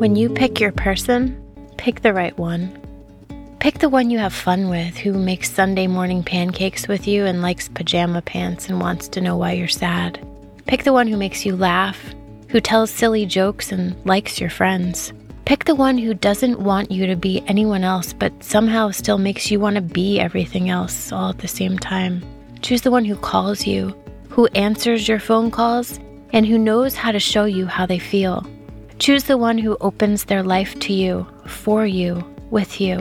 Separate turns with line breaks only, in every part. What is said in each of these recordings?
When you pick your person, pick the right one. Pick the one you have fun with, who makes Sunday morning pancakes with you and likes pajama pants and wants to know why you're sad. Pick the one who makes you laugh, who tells silly jokes and likes your friends. Pick the one who doesn't want you to be anyone else, but somehow still makes you want to be everything else all at the same time. Choose the one who calls you, who answers your phone calls, and who knows how to show you how they feel. Choose the one who opens their life to you, for you, with you.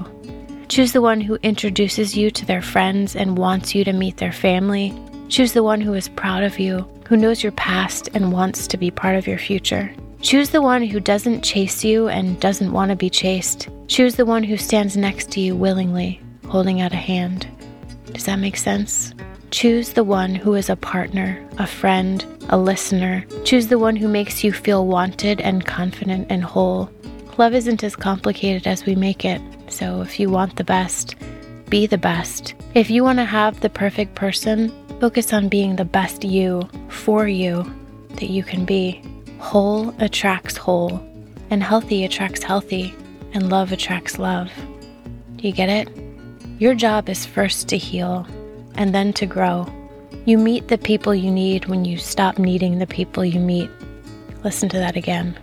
Choose the one who introduces you to their friends and wants you to meet their family. Choose the one who is proud of you, who knows your past and wants to be part of your future. Choose the one who doesn't chase you and doesn't want to be chased. Choose the one who stands next to you willingly, holding out a hand. Does that make sense? Choose the one who is a partner, a friend, a listener. Choose the one who makes you feel wanted and confident and whole. Love isn't as complicated as we make it, so if you want the best, be the best. If you want to have the perfect person, focus on being the best you for you that you can be. Whole attracts whole, and healthy attracts healthy, and love attracts love. Do you get it? Your job is first to heal and then to grow. You meet the people you need when you stop needing the people you meet. Listen to that again.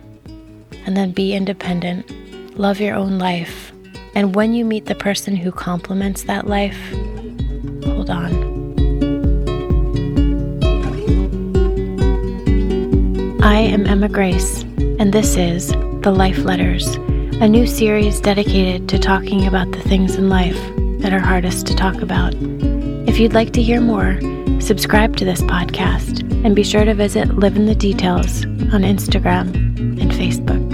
And then be independent. Love your own life. And when you meet the person who complements that life, hold on. I am Emma Grace, and this is The Life Letters, a new series dedicated to talking about the things in life that are hardest to talk about. If you'd like to hear more, subscribe to this podcast and be sure to visit Live in the Details on Instagram and Facebook.